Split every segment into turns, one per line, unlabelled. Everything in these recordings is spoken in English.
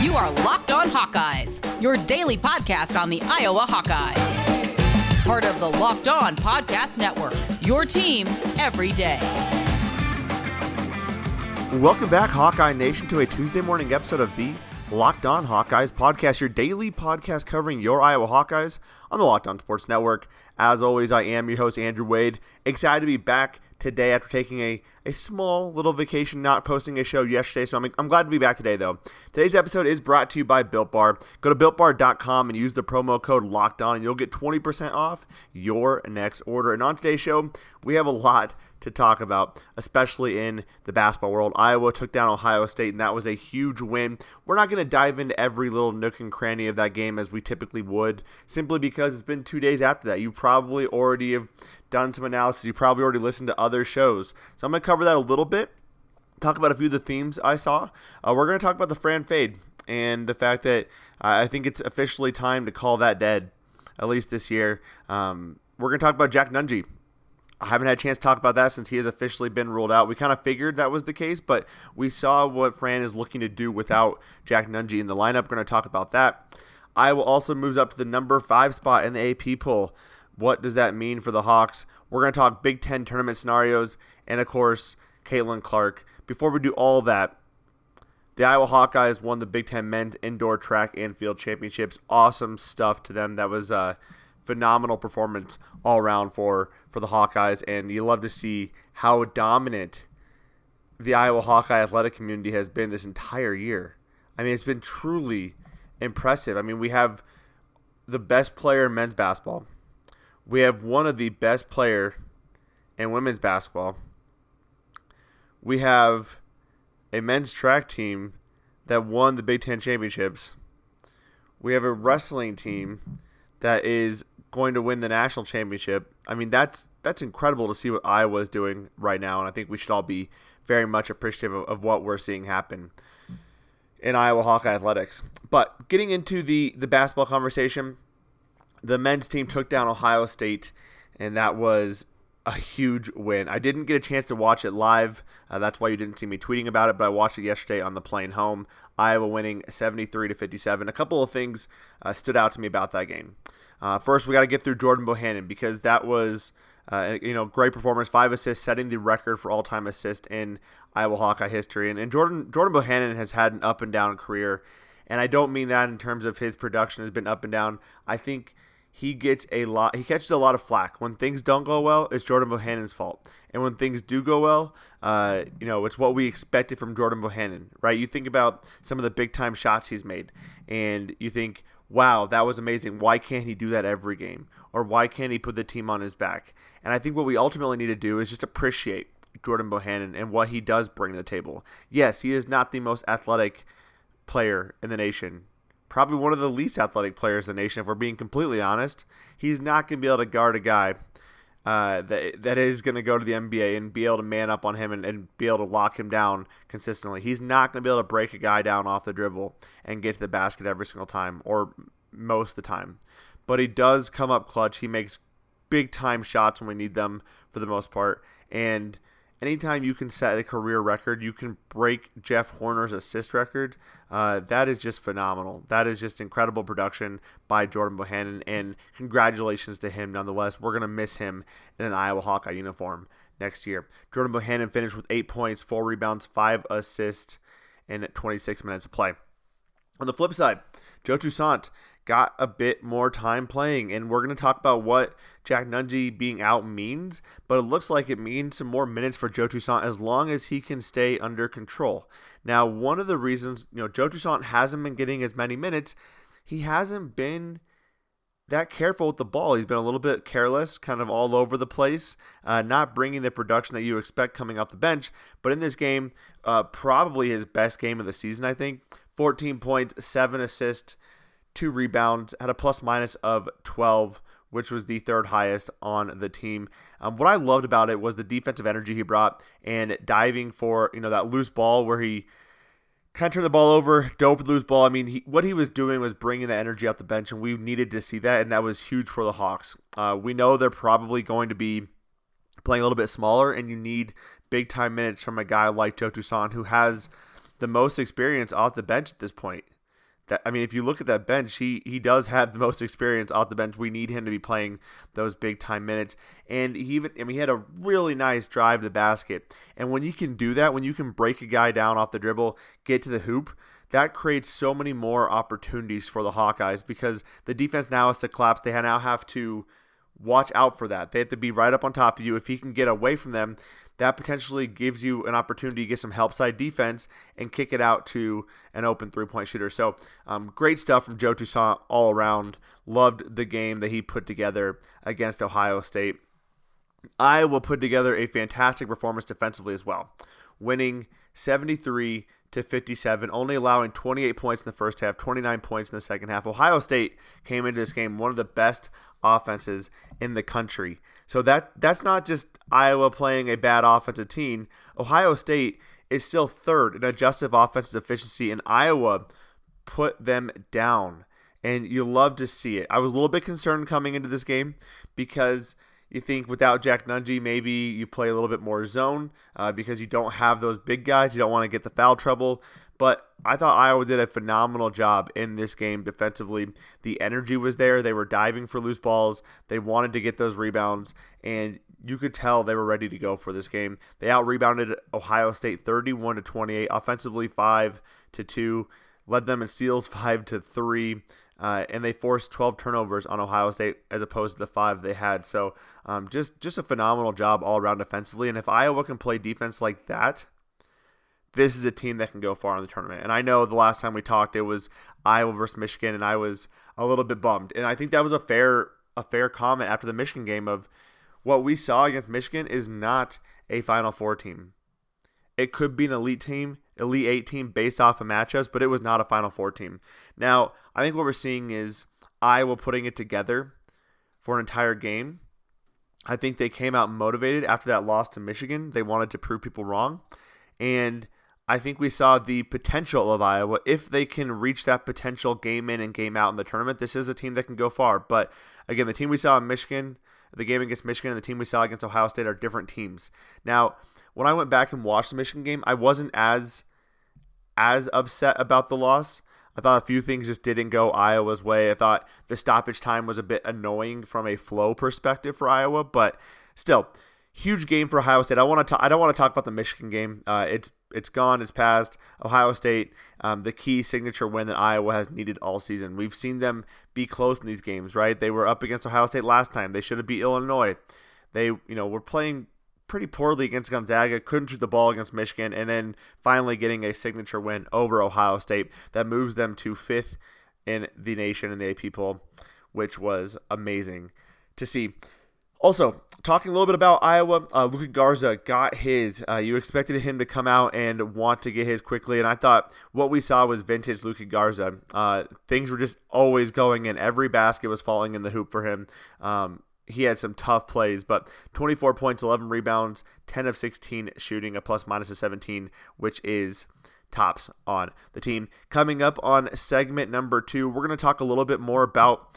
You are Locked On Hawkeyes, your daily podcast on the Iowa Hawkeyes. Part of the Locked On Podcast Network, your team every day.
Welcome back, Hawkeye Nation, to a Tuesday morning episode of the Locked On Hawkeyes podcast, your daily podcast covering your Iowa Hawkeyes on the Locked On Sports Network. As always, I am your host, Andrew Wade. Excited to be back today after taking a, a small little vacation, not posting a show yesterday. So I'm, I'm glad to be back today, though. Today's episode is brought to you by Built Bar. Go to builtbar.com and use the promo code Locked On, and you'll get 20% off your next order. And on today's show, we have a lot to talk about, especially in the basketball world. Iowa took down Ohio State, and that was a huge win. We're not going to dive into every little nook and cranny of that game as we typically would, simply because it's been two days after that. You probably already have done some analysis. You probably already listened to other shows. So I'm going to cover that a little bit, talk about a few of the themes I saw. Uh, we're going to talk about the Fran Fade and the fact that uh, I think it's officially time to call that dead, at least this year. Um, we're going to talk about Jack Nunge. I haven't had a chance to talk about that since he has officially been ruled out. We kind of figured that was the case, but we saw what Fran is looking to do without Jack Nunge in the lineup. We're going to talk about that. Iowa also moves up to the number five spot in the AP poll. What does that mean for the Hawks? We're going to talk Big Ten tournament scenarios and, of course, Caitlin Clark. Before we do all that, the Iowa Hawkeyes won the Big Ten men's indoor track and field championships. Awesome stuff to them. That was a phenomenal performance all around for for the Hawkeyes, and you love to see how dominant the Iowa Hawkeye athletic community has been this entire year. I mean, it's been truly impressive. I mean, we have the best player in men's basketball we have one of the best player in women's basketball. We have a men's track team that won the Big Ten championships. We have a wrestling team that is going to win the national championship. I mean, that's that's incredible to see what Iowa is doing right now, and I think we should all be very much appreciative of, of what we're seeing happen in Iowa Hawkeye athletics. But getting into the the basketball conversation, the men's team took down Ohio State, and that was a huge win. I didn't get a chance to watch it live. Uh, that's why you didn't see me tweeting about it, but I watched it yesterday on the plane home. Iowa winning 73 to 57. A couple of things uh, stood out to me about that game. Uh, first, we got to get through Jordan Bohannon because that was. Uh, you know, great performance, five assists, setting the record for all-time assist in Iowa Hawkeye history. And, and Jordan Jordan Bohannon has had an up and down career, and I don't mean that in terms of his production has been up and down. I think he gets a lot he catches a lot of flack when things don't go well it's jordan bohannon's fault and when things do go well uh, you know it's what we expected from jordan bohannon right you think about some of the big time shots he's made and you think wow that was amazing. Why can't he do that every game? Or why can't he put the team on his back? And i think what we ultimately need to do is just appreciate jordan bohannon and what he does bring to the table. Yes he is not the most athletic player in the nation. Probably one of the least athletic players in the nation, if we're being completely honest. He's not going to be able to guard a guy uh, that that is going to go to the NBA and be able to man up on him and, and be able to lock him down consistently. He's not going to be able to break a guy down off the dribble and get to the basket every single time or most of the time. But he does come up clutch. He makes big time shots when we need them for the most part. And anytime you can set a career record, you can break Jeff Horner's assist record. Uh, that is just phenomenal. That is just incredible production by Jordan Bohannon, and congratulations to him nonetheless. We're gonna miss him in an Iowa Hawkeye uniform next year. Jordan Bohannon finished with eight points, four rebounds, five assists, in 26 minutes of play. On the flip side, Joe Toussaint got a bit more time playing. And we're going to talk about what Jack Nunge being out means, but it looks like it means some more minutes for Joe Toussaint as long as he can stay under control. Now, one of the reasons, you know, Joe Toussaint hasn't been getting as many minutes, he hasn't been that careful with the ball. He's been a little bit careless, kind of all over the place, uh, not bringing the production that you expect coming off the bench. But in this game, uh, probably his best game of the season, I think. 14 points, 7 assists, two rebounds, had a plus minus of 12, which was the third highest on the team. Um, what I loved about it was the defensive energy he brought and diving for you know that loose ball where he kind of turned the ball over, dove for the loose ball. I mean, he, what he was doing was bringing the energy off the bench, and we needed to see that, and that was huge for the Hawks. Uh, we know they're probably going to be playing a little bit smaller, and you need big time minutes from a guy like Joe Toussaint who has the most experience off the bench at this point. That I mean, if you look at that bench, he he does have the most experience off the bench. We need him to be playing those big time minutes, and he even I mean he had a really nice drive to the basket. And when you can do that, when you can break a guy down off the dribble, get to the hoop, that creates so many more opportunities for the Hawkeyes because the defense now has to collapse. They now have to watch out for that. They have to be right up on top of you. If he can get away from them, that potentially gives you an opportunity to get some help side defense and kick it out to an open three point shooter. So, um, great stuff from Joe Toussaint all around. Loved the game that he put together against Ohio State. Iowa put together a fantastic performance defensively as well, winning 73 to 57, only allowing 28 points in the first half, 29 points in the second half. Ohio State came into this game one of the best offenses in the country. So that that's not just Iowa playing a bad offensive team. Ohio State is still third in adjusted offensive efficiency, and Iowa put them down. And you love to see it. I was a little bit concerned coming into this game because – you think without Jack Nunge, maybe you play a little bit more zone uh, because you don't have those big guys. You don't want to get the foul trouble. But I thought Iowa did a phenomenal job in this game defensively. The energy was there. They were diving for loose balls. They wanted to get those rebounds, and you could tell they were ready to go for this game. They out rebounded Ohio State 31 to 28, offensively 5 to 2, led them in steals 5 to 3 uh, and they forced 12 turnovers on Ohio State as opposed to the five they had. So um, just just a phenomenal job all around defensively. And if Iowa can play defense like that, this is a team that can go far in the tournament. And I know the last time we talked, it was Iowa versus Michigan, and I was a little bit bummed. And I think that was a fair a fair comment after the Michigan game of what we saw against Michigan is not a Final Four team. It could be an elite team, elite eight team based off of matchups, but it was not a Final Four team. Now, I think what we're seeing is Iowa putting it together for an entire game. I think they came out motivated after that loss to Michigan. They wanted to prove people wrong. And I think we saw the potential of Iowa. If they can reach that potential game in and game out in the tournament, this is a team that can go far. But again, the team we saw in Michigan, the game against Michigan, and the team we saw against Ohio State are different teams. Now, when I went back and watched the Michigan game, I wasn't as as upset about the loss. I thought a few things just didn't go Iowa's way. I thought the stoppage time was a bit annoying from a flow perspective for Iowa, but still, huge game for Ohio State. I want to. I don't want to talk about the Michigan game. Uh, it's it's gone. It's past. Ohio State, um, the key signature win that Iowa has needed all season. We've seen them be close in these games, right? They were up against Ohio State last time. They should have beat Illinois. They, you know, were playing pretty poorly against Gonzaga, couldn't shoot the ball against Michigan, and then finally getting a signature win over Ohio State that moves them to fifth in the nation in the AP poll, which was amazing to see. Also, talking a little bit about Iowa, uh, Luka Garza got his. Uh, you expected him to come out and want to get his quickly, and I thought what we saw was vintage Luka Garza. Uh, things were just always going in. Every basket was falling in the hoop for him. Um, he had some tough plays, but 24 points, 11 rebounds, 10 of 16 shooting, a plus minus of 17, which is tops on the team. Coming up on segment number two, we're going to talk a little bit more about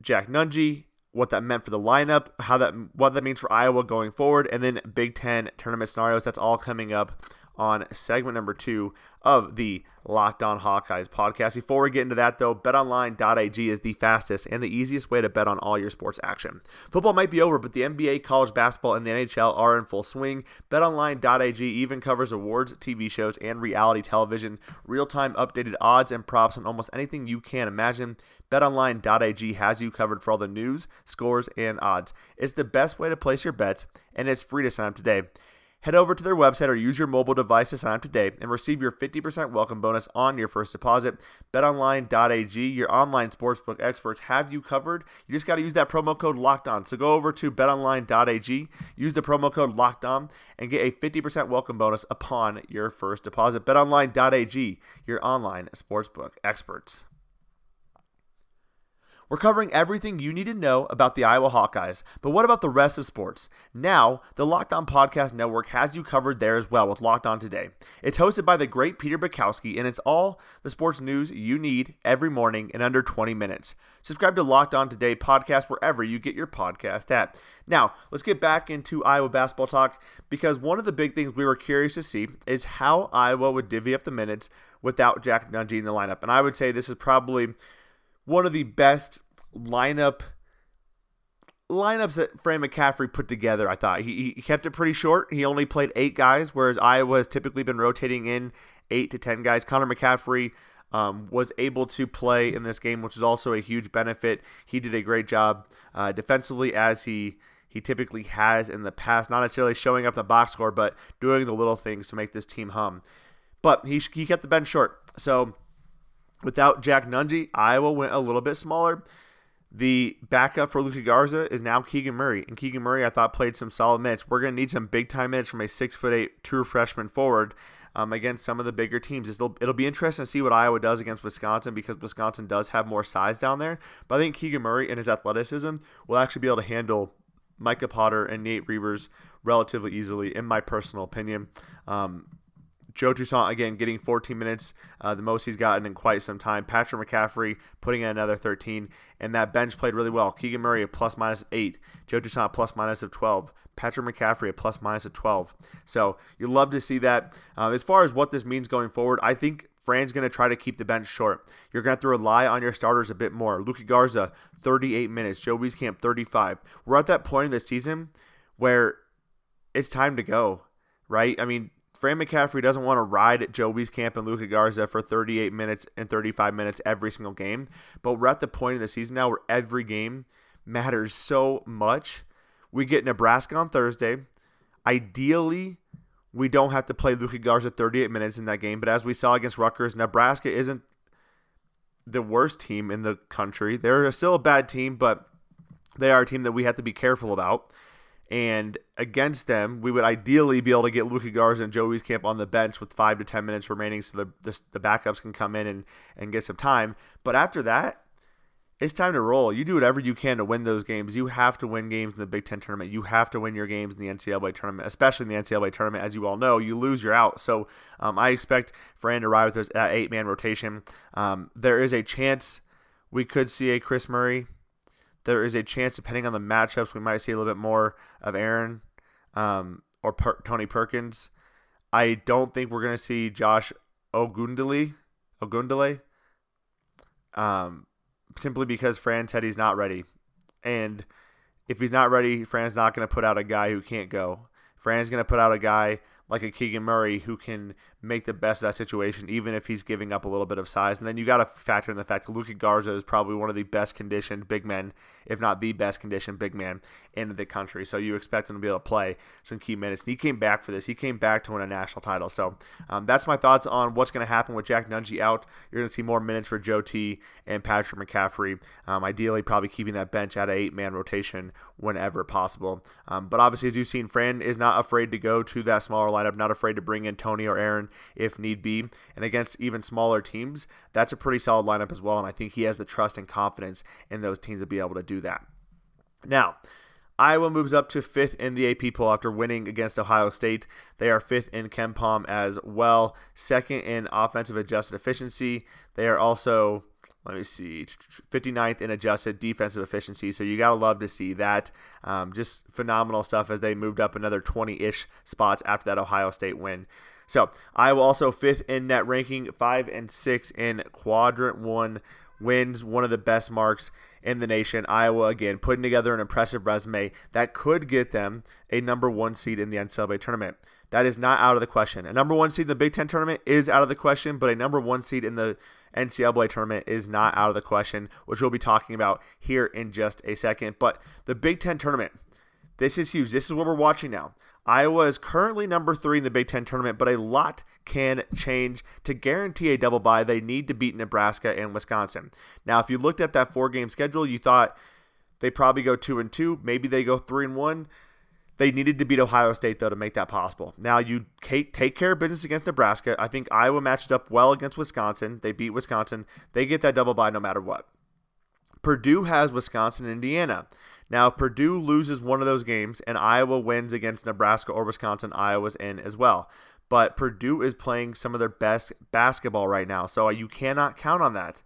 Jack Nunge, what that meant for the lineup, how that what that means for Iowa going forward, and then Big Ten tournament scenarios. That's all coming up on segment number two of the Locked On Hawkeyes podcast. Before we get into that, though, betonline.ag is the fastest and the easiest way to bet on all your sports action. Football might be over, but the NBA, college basketball, and the NHL are in full swing. BetOnline.ag even covers awards, TV shows, and reality television, real time updated odds and props on almost anything you can imagine. BetOnline.ag has you covered for all the news, scores, and odds. It's the best way to place your bets, and it's free to sign up today. Head over to their website or use your mobile device to sign up today and receive your 50% welcome bonus on your first deposit. BetOnline.ag, your online sportsbook experts, have you covered. You just got to use that promo code Locked On. So go over to BetOnline.ag, use the promo code Locked On, and get a 50% welcome bonus upon your first deposit. BetOnline.ag, your online sportsbook experts. We're covering everything you need to know about the Iowa Hawkeyes, but what about the rest of sports? Now, the Locked On Podcast Network has you covered there as well with Locked On Today. It's hosted by the great Peter Bukowski, and it's all the sports news you need every morning in under 20 minutes. Subscribe to Locked On Today podcast wherever you get your podcast at. Now, let's get back into Iowa basketball talk because one of the big things we were curious to see is how Iowa would divvy up the minutes without Jack Nunge in the lineup. And I would say this is probably one of the best lineup lineups that Fran McCaffrey put together. I thought he, he kept it pretty short. He only played eight guys, whereas Iowa has typically been rotating in eight to ten guys. Connor McCaffrey um, was able to play in this game, which is also a huge benefit. He did a great job uh, defensively, as he he typically has in the past. Not necessarily showing up the box score, but doing the little things to make this team hum. But he he kept the bench short, so Without Jack Nunge, Iowa went a little bit smaller. The backup for Luka Garza is now Keegan Murray, and Keegan Murray I thought played some solid minutes. We're going to need some big time minutes from a six foot eight true freshman forward um, against some of the bigger teams. It'll, it'll be interesting to see what Iowa does against Wisconsin because Wisconsin does have more size down there. But I think Keegan Murray and his athleticism will actually be able to handle Micah Potter and Nate Reuvers relatively easily, in my personal opinion. Um, Joe Toussaint again getting 14 minutes, uh, the most he's gotten in quite some time. Patrick McCaffrey putting in another 13, and that bench played really well. Keegan Murray a plus minus eight, Joe Toussaint plus minus of 12, Patrick McCaffrey a plus minus of 12. So you love to see that. Uh, as far as what this means going forward, I think Fran's going to try to keep the bench short. You're going to have to rely on your starters a bit more. Luka Garza, 38 minutes. Joe Wieskamp, 35. We're at that point in the season where it's time to go, right? I mean, Fran McCaffrey doesn't want to ride at Joe Wieskamp and Luka Garza for 38 minutes and 35 minutes every single game. But we're at the point in the season now where every game matters so much. We get Nebraska on Thursday. Ideally, we don't have to play Luka Garza 38 minutes in that game. But as we saw against Rutgers, Nebraska isn't the worst team in the country. They're still a bad team, but they are a team that we have to be careful about. And against them, we would ideally be able to get Luka Garza and Joe Wieskamp on the bench with five to ten minutes remaining, so the, the, the backups can come in and and get some time. But after that, it's time to roll. You do whatever you can to win those games. You have to win games in the Big Ten tournament. You have to win your games in the NCAA tournament, especially in the NCAA tournament. As you all know, you lose, you're out. So um, I expect Fran to ride with that eight man rotation. Um, there is a chance we could see a Chris Murray there is a chance, depending on the matchups, we might see a little bit more of Ahron um, or per- Tony Perkins. I don't think we're going to see Josh Ogundele, Ogundele, um, simply because Fran said he's not ready. And if he's not ready, Fran's not going to put out a guy who can't go. Fran's going to put out a guy like a Keegan Murray who can make the best of that situation, even if he's giving up a little bit of size. And then you got to factor in the fact that Luka Garza is probably one of the best conditioned big men, if not the best conditioned big man in the country. So you expect him to be able to play some key minutes. And he came back for this. He came back to win a national title. So um, that's my thoughts on what's going to happen with Jack Nunge out. You're going to see more minutes for Joe T and Patrick McCaffrey. Um, ideally, probably keeping that bench at an eight man rotation whenever possible. Um, but obviously, as you've seen, Fran is not afraid to go to that smaller lineup, not afraid to bring in Tony or Ahron if need be. And against even smaller teams, that's a pretty solid lineup as well. And I think he has the trust and confidence in those teams to be able to do that. Now, Iowa moves up to fifth in the AP poll after winning against Ohio State. They are fifth in KenPom as well, second in offensive adjusted efficiency. They are also, let me see, 59th in adjusted defensive efficiency. So you got to love to see that. Um, just phenomenal stuff as they moved up another 20 ish spots after that Ohio State win. So Iowa also fifth in net ranking, five and six in quadrant one wins, one of the best marks in the nation. Iowa again putting together an impressive resume that could get them a number one seed in the NCAA tournament. That is not out of the question. A number one seed in the Big Ten tournament is out of the question, but a number one seed in the NCAA tournament is not out of the question, which we'll be talking about here in just a second. But the Big Ten tournament, this is huge. This is what we're watching now. Iowa is currently number three in the Big Ten tournament, but a lot can change. To guarantee a double bye, they need to beat Nebraska and Wisconsin. Now, if you looked at that four game schedule, you thought they probably go two and two, maybe they go three and one. They needed to beat Ohio State though to make that possible. Now you take care of business against Nebraska. I think Iowa matched up well against Wisconsin. They beat Wisconsin. They get that double bye no matter what. Purdue has Wisconsin and Indiana. Now, if Purdue loses one of those games and Iowa wins against Nebraska or Wisconsin, Iowa's in as well. But Purdue is playing some of their best basketball right now, so you cannot count on that.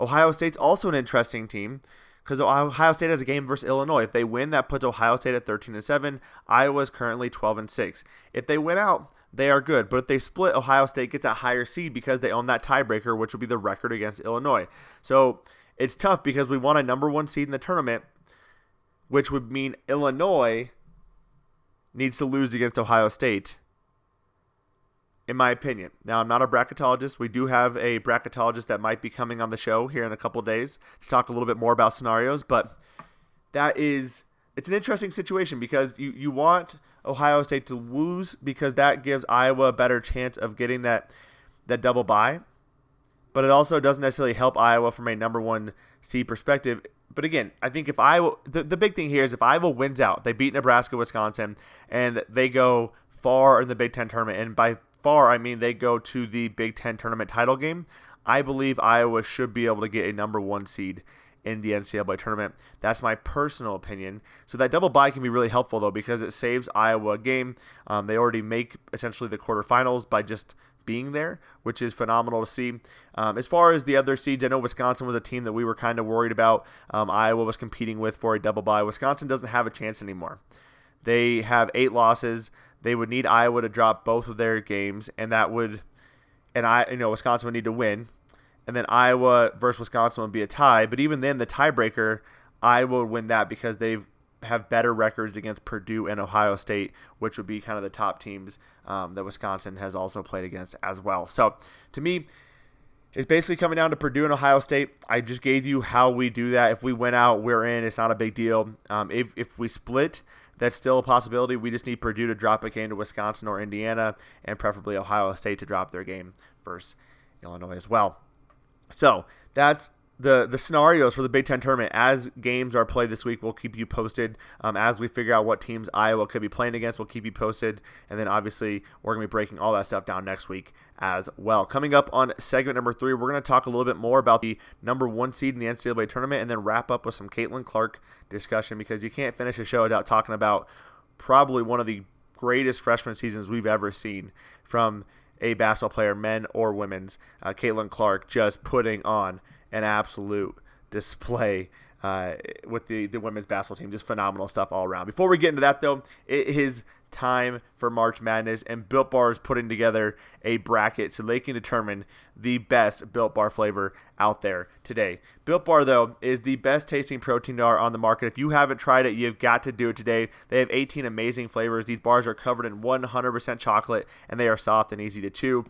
Ohio State's also an interesting team because Ohio State has a game versus Illinois. If they win, that puts Ohio State at 13 and 7. Iowa is currently 12 and 6. If they win out, they are good. But if they split, Ohio State gets a higher seed because they own that tiebreaker, which will be the record against Illinois. So it's tough because we want a number one seed in the tournament, which would mean Illinois needs to lose against Ohio State in my opinion. Now, I'm not a bracketologist. We do have a bracketologist that might be coming on the show here in a couple days to talk a little bit more about scenarios, but that is it's an interesting situation because you, you want Ohio State to lose because that gives Iowa a better chance of getting that that double bye. But it also doesn't necessarily help Iowa from a number one seed perspective. But again, I think if Iowa, the, the big thing here is if Iowa wins out, they beat Nebraska, Wisconsin, and they go far in the Big Ten tournament. And by far, I mean they go to the Big Ten tournament title game. I believe Iowa should be able to get a number one seed in the NCAA tournament. That's my personal opinion. So that double bye can be really helpful though because it saves Iowa a game. Um, they already make essentially the quarterfinals by just being there, which is phenomenal to see. Um, as far as the other seeds, I know Wisconsin was a team that we were kind of worried about. Um, Iowa was competing with for a double bye. Wisconsin doesn't have a chance anymore. They have eight losses. They would need Iowa to drop both of their games, and that would, and I, you know, Wisconsin would need to win, and then Iowa versus Wisconsin would be a tie. But even then, the tiebreaker, Iowa would win that because they've have better records against Purdue and Ohio State, which would be kind of the top teams um, that Wisconsin has also played against as well. So to me, it's basically coming down to Purdue and Ohio State. I just gave you how we do that. If we win out, we're in. It's not a big deal. Um, if, if we split, that's still a possibility. We just need Purdue to drop a game to Wisconsin or Indiana, and preferably Ohio State to drop their game versus Illinois as well. So that's the the scenarios for the Big Ten tournament as games are played this week. We'll keep you posted um, as we figure out what teams Iowa could be playing against. We'll keep you posted, and then obviously we're gonna be breaking all that stuff down next week as well. Coming up on segment number three, we're gonna talk a little bit more about the number one seed in the NCAA tournament, and then wrap up with some Caitlin Clark discussion because you can't finish a show without talking about probably one of the greatest freshman seasons we've ever seen from a basketball player, men or women's. Uh, Caitlin Clark just putting on an absolute display uh, with the, the women's basketball team. Just phenomenal stuff all around. Before we get into that, though, it is time for March Madness, and Built Bar is putting together a bracket so they can determine the best Built Bar flavor out there today. Built Bar, though, is the best tasting protein bar on the market. If you haven't tried it, you've got to do it today. They have 18 amazing flavors. These bars are covered in 100% chocolate, and they are soft and easy to chew.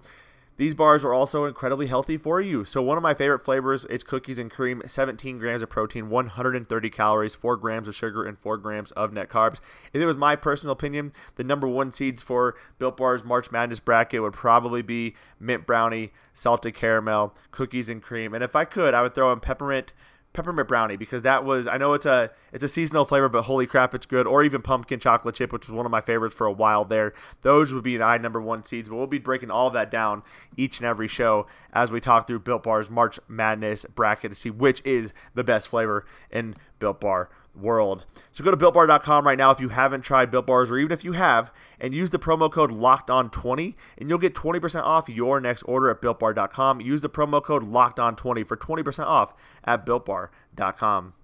These bars are also incredibly healthy for you. So one of my favorite flavors is cookies and cream, 17 grams of protein, 130 calories, 4 grams of sugar, and 4 grams of net carbs. If it was my personal opinion, the number one seeds for Built Bar's March Madness bracket would probably be mint brownie, salted caramel, cookies and cream. And if I could, I would throw in peppermint peppermint brownie because that was I know it's a it's a seasonal flavor, but holy crap, it's good. Or even pumpkin chocolate chip, which was one of my favorites for a while there. Those would be I number one seeds, but we'll be breaking all that down each and every show as we talk through Built Bar's March Madness bracket to see which is the best flavor in Built Bar world. So go to builtbar.com right now if you haven't tried Built Bars, or even if you have, and use the promo code Locked On 20 and you'll get 20% off your next order at builtbar.com. Use the promo code Locked On 20 for 20% off at builtbar.com.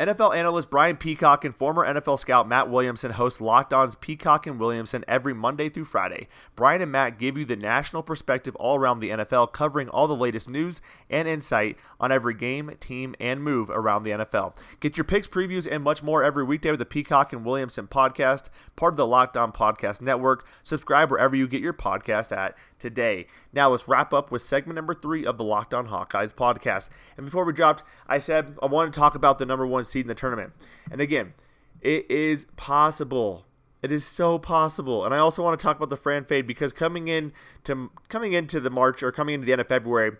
NFL analyst Brian Peacock and former NFL scout Matt Williamson host Locked On's Peacock and Williamson every Monday through Friday. Brian and Matt give you the national perspective all around the NFL, covering all the latest news and insight on every game, team, and move around the NFL. Get your picks, previews, and much more every weekday with the Peacock and Williamson podcast, part of the Locked On Podcast Network. Subscribe wherever you get your podcast at today. Now let's wrap up with segment number three of the Locked On Hawkeyes podcast. And before we dropped, I said I wanted to talk about the number one seed in the tournament. And again, it is possible. It is so possible. And I also want to talk about the Fran fade because coming in to coming into the March or coming into the end of February,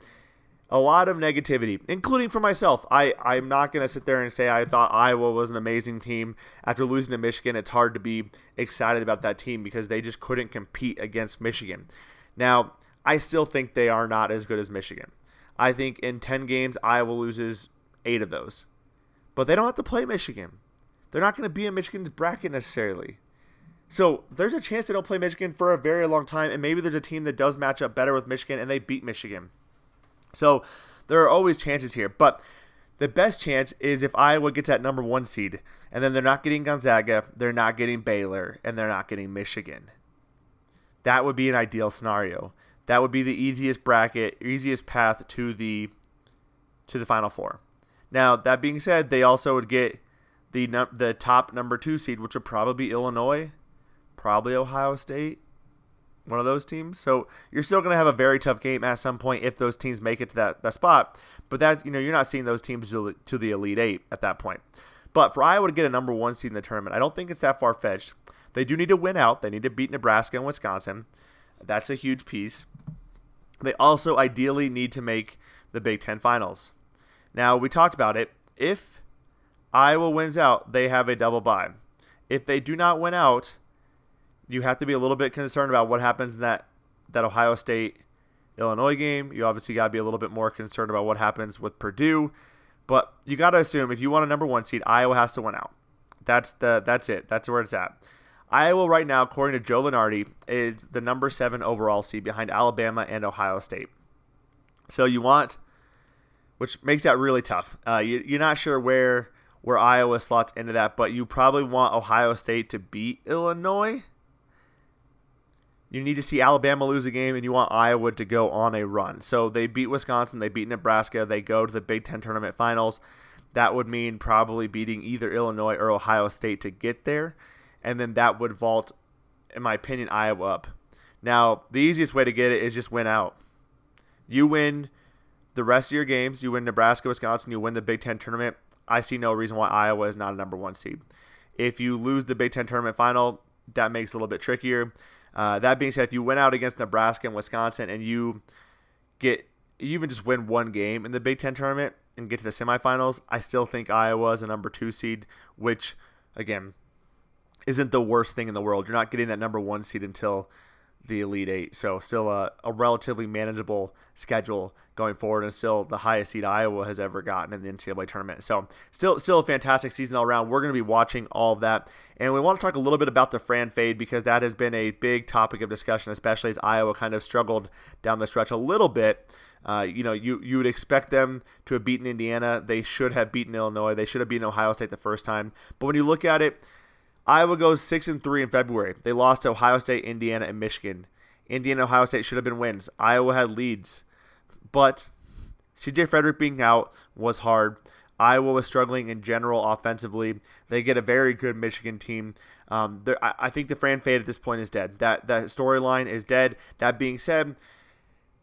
a lot of negativity, including for myself. I, I'm not going to sit there and say I thought Iowa was an amazing team. After losing to Michigan, it's hard to be excited about that team because they just couldn't compete against Michigan. Now, I still think they are not as good as Michigan. I think in 10 games, Iowa loses eight of those. But they don't have to play Michigan. They're not going to be in Michigan's bracket necessarily. So there's a chance they don't play Michigan for a very long time, and maybe there's a team that does match up better with Michigan and they beat Michigan. So there are always chances here. But the best chance is if Iowa gets that number one seed, and then they're not getting Gonzaga, they're not getting Baylor, and they're not getting Michigan. That would be an ideal scenario. That would be the easiest bracket, easiest path to the to the Final Four. Now that being said, they also would get the the top number two seed, which would probably be Illinois, probably Ohio State, one of those teams. So you're still going to have a very tough game at some point if those teams make it to that, that spot. But that you know you're not seeing those teams to, to the Elite Eight at that point. But for Iowa to get a number one seed in the tournament, I don't think it's that far fetched. They do need to win out. They need to beat Nebraska and Wisconsin. That's a huge piece. They also ideally need to make the Big Ten finals. Now we talked about it. If Iowa wins out, they have a double bye. If they do not win out, you have to be a little bit concerned about what happens in that that Ohio State Illinois game. You obviously got to be a little bit more concerned about what happens with Purdue, but you got to assume if you want a number 1 seed, Iowa has to win out. That's the that's it. That's where it's at. Iowa right now, according to Joe Lunardi, is the number 7 overall seed behind Alabama and Ohio State. So you want which makes that really tough. Uh, you, you're not sure where where Iowa slots into that, but you probably want Ohio State to beat Illinois you need to see Alabama lose a game and you want Iowa to go on a run. So they beat Wisconsin, they beat Nebraska, they go to the Big Ten tournament finals. That would mean probably beating either Illinois or Ohio State to get there. And then that would vault, in my opinion, Iowa up. Now, the easiest way to get it is just win out. You win the rest of your games, you win Nebraska, Wisconsin, you win the Big Ten tournament. I see no reason why Iowa is not a number one seed. If you lose the Big Ten tournament final, that makes it a little bit trickier. Uh, that being said, if you went out against Nebraska and Wisconsin and you get you even just win one game in the Big Ten tournament and get to the semifinals, I still think Iowa is a number two seed, which again isn't the worst thing in the world. You're not getting that number one seed until the Elite Eight. So still a, a relatively manageable schedule going forward, and still the highest seed Iowa has ever gotten in the NCAA tournament. So still still a fantastic season all around. We're going to be watching all of that, and we want to talk a little bit about the Fran fade because that has been a big topic of discussion, especially as Iowa kind of struggled down the stretch a little bit. Uh, you know, you you would expect them to have beaten Indiana. They should have beaten Illinois. They should have beaten Ohio State the first time. But when you look at it Iowa goes six and three in February. They lost to Ohio State, Indiana, and Michigan. Indiana, Ohio State should have been wins. Iowa had leads, but CJ Frederick being out was hard. Iowa was struggling in general offensively. They get a very good Michigan team. Um, I, I think the Fran fade at this point is dead. That that storyline is dead. That being said,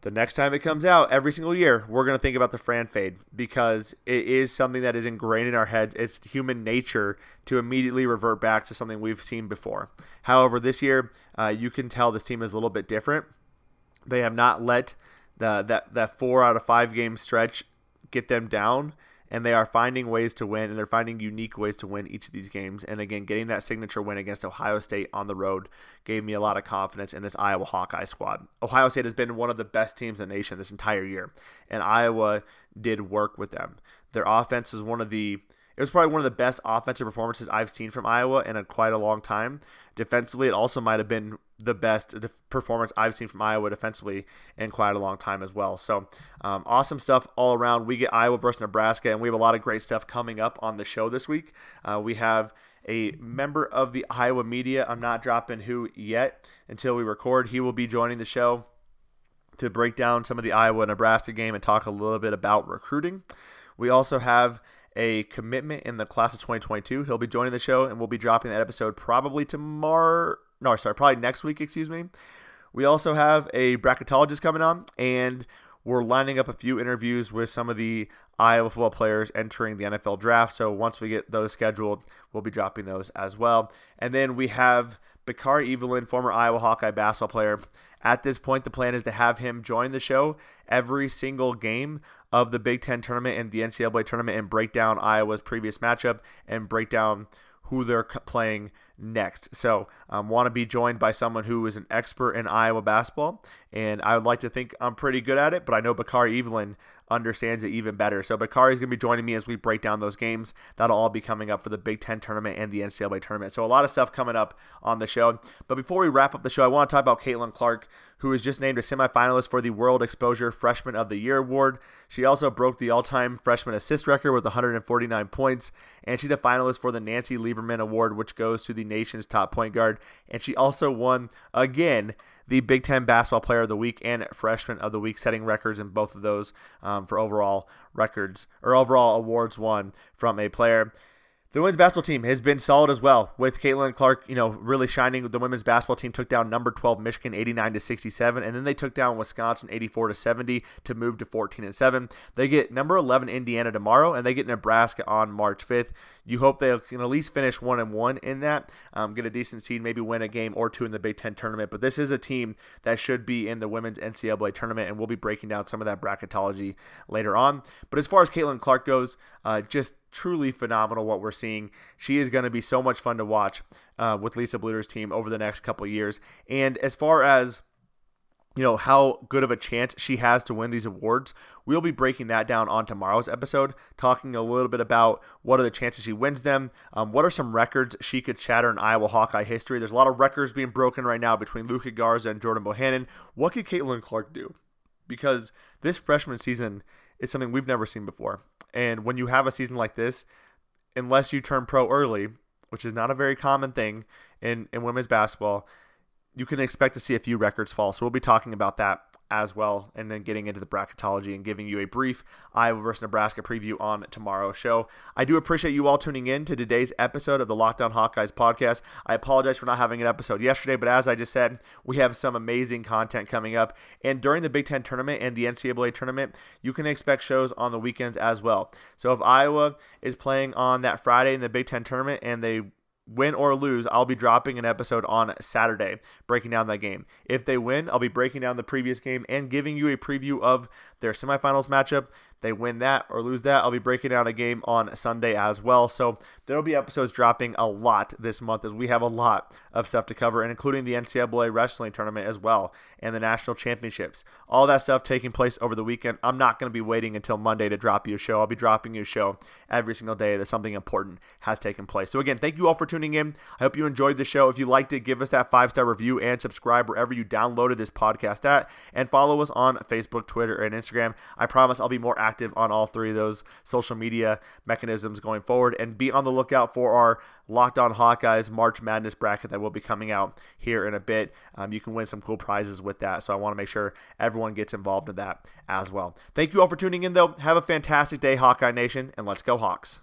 the next time it comes out every single year we're going to think about the fran fade because it is something that is ingrained in our heads. It's human nature to immediately revert back to something we've seen before. However this year uh, you can tell this team is a little bit different. They have not let the, that, that four out of five game stretch get them down and they are finding ways to win and they're finding unique ways to win each of these games. And again, getting that signature win against Ohio State on the road gave me a lot of confidence in this Iowa Hawkeye squad. Ohio State has been one of the best teams in the nation this entire year, and Iowa did work with them. Their offense is one of the it was probably one of the best offensive performances I've seen from Iowa in a, quite a long time. Defensively, it also might have been the best performance I've seen from Iowa defensively in quite a long time as well. So, um, awesome stuff all around. We get Iowa versus Nebraska, and we have a lot of great stuff coming up on the show this week. Uh, we have a member of the Iowa media. I'm not dropping who yet until we record. He will be joining the show to break down some of the Iowa Nebraska game and talk a little bit about recruiting. We also have a commitment in the class of 2022. He'll be joining the show, and we'll be dropping that episode probably tomorrow. No, sorry, probably next week. Excuse me. We also have a bracketologist coming on, and we're lining up a few interviews with some of the Iowa football players entering the NFL draft. So once we get those scheduled, we'll be dropping those as well. And then we have Bakari Evelyn, former Iowa Hawkeye basketball player. At this point, the plan is to have him join the show every single game of the Big Ten tournament and the NCAA tournament and break down Iowa's previous matchup and break down who they're playing next. So, um, want to be joined by someone who is an expert in Iowa basketball, and I would like to think I'm pretty good at it, but I know Bakari Evelyn understands it even better. So Bakari is going to be joining me as we break down those games. That'll all be coming up for the Big Ten tournament and the NCAA tournament. So a lot of stuff coming up on the show. But before we wrap up the show, I want to talk about Caitlin Clark, who was just named a semifinalist for the World Exposure Freshman of the Year award. She also broke the all-time freshman assist record with 149 points, and she's a finalist for the Nancy Lieberman Award, which goes to the nation's top point guard. And she also won again the Big Ten Basketball Player of the Week and Freshman of the Week, setting records in both of those um, for overall records or overall awards won from a player. The women's basketball team has been solid as well, with Caitlin Clark, you know, really shining. The women's basketball team took down number 12 Michigan 89 to 67, and then they took down Wisconsin 84 to 70 to move to 14 and 7. They get number 11 Indiana tomorrow, and they get Nebraska on March 5th. You hope they can at least finish one and one in that, um, get a decent seed, maybe win a game or two in the Big Ten tournament. But this is a team that should be in the women's NCAA tournament, and we'll be breaking down some of that bracketology later on. But as far as Caitlin Clark goes, uh, just truly phenomenal what we're seeing. She is going to be so much fun to watch uh, with Lisa Bluder's team over the next couple years. And as far as you know how good of a chance she has to win these awards. We'll be breaking that down on tomorrow's episode, talking a little bit about what are the chances she wins them, um, what are some records she could shatter in Iowa Hawkeye history. There's a lot of records being broken right now between Luka Garza and Jordan Bohannon. What could Caitlin Clark do? Because this freshman season is something we've never seen before. And when you have a season like this, unless you turn pro early, which is not a very common thing in, in women's basketball, you can expect to see a few records fall. So we'll be talking about that as well, and then getting into the bracketology and giving you a brief Iowa versus Nebraska preview on tomorrow's show. I do appreciate you all tuning in to today's episode of the Locked On Hawkeyes podcast. I apologize for not having an episode yesterday, but as I just said, we have some amazing content coming up. And during the Big Ten tournament and the NCAA tournament, you can expect shows on the weekends as well. So if Iowa is playing on that Friday in the Big Ten tournament and they win or lose, I'll be dropping an episode on Saturday breaking down that game. If they win, I'll be breaking down the previous game and giving you a preview of their semifinals matchup they win that or lose that, I'll be breaking down a game on Sunday as well. So there'll be episodes dropping a lot this month as we have a lot of stuff to cover, and including the NCAA wrestling tournament as well and the national championships. All that stuff taking place over the weekend. I'm not going to be waiting until Monday to drop you a show. I'll be dropping you a show every single day that something important has taken place. So again, thank you all for tuning in. I hope you enjoyed the show. If you liked it, give us that five star review and subscribe wherever you downloaded this podcast at, and follow us on Facebook, Twitter, and Instagram. I promise I'll be more active active on all three of those social media mechanisms going forward. And be on the lookout for our Locked On Hawkeyes March Madness bracket that will be coming out here in a bit. Um, you can win some cool prizes with that. So I want to make sure everyone gets involved in that as well. Thank you all for tuning in, though. Have a fantastic day, Hawkeye Nation, and let's go, Hawks.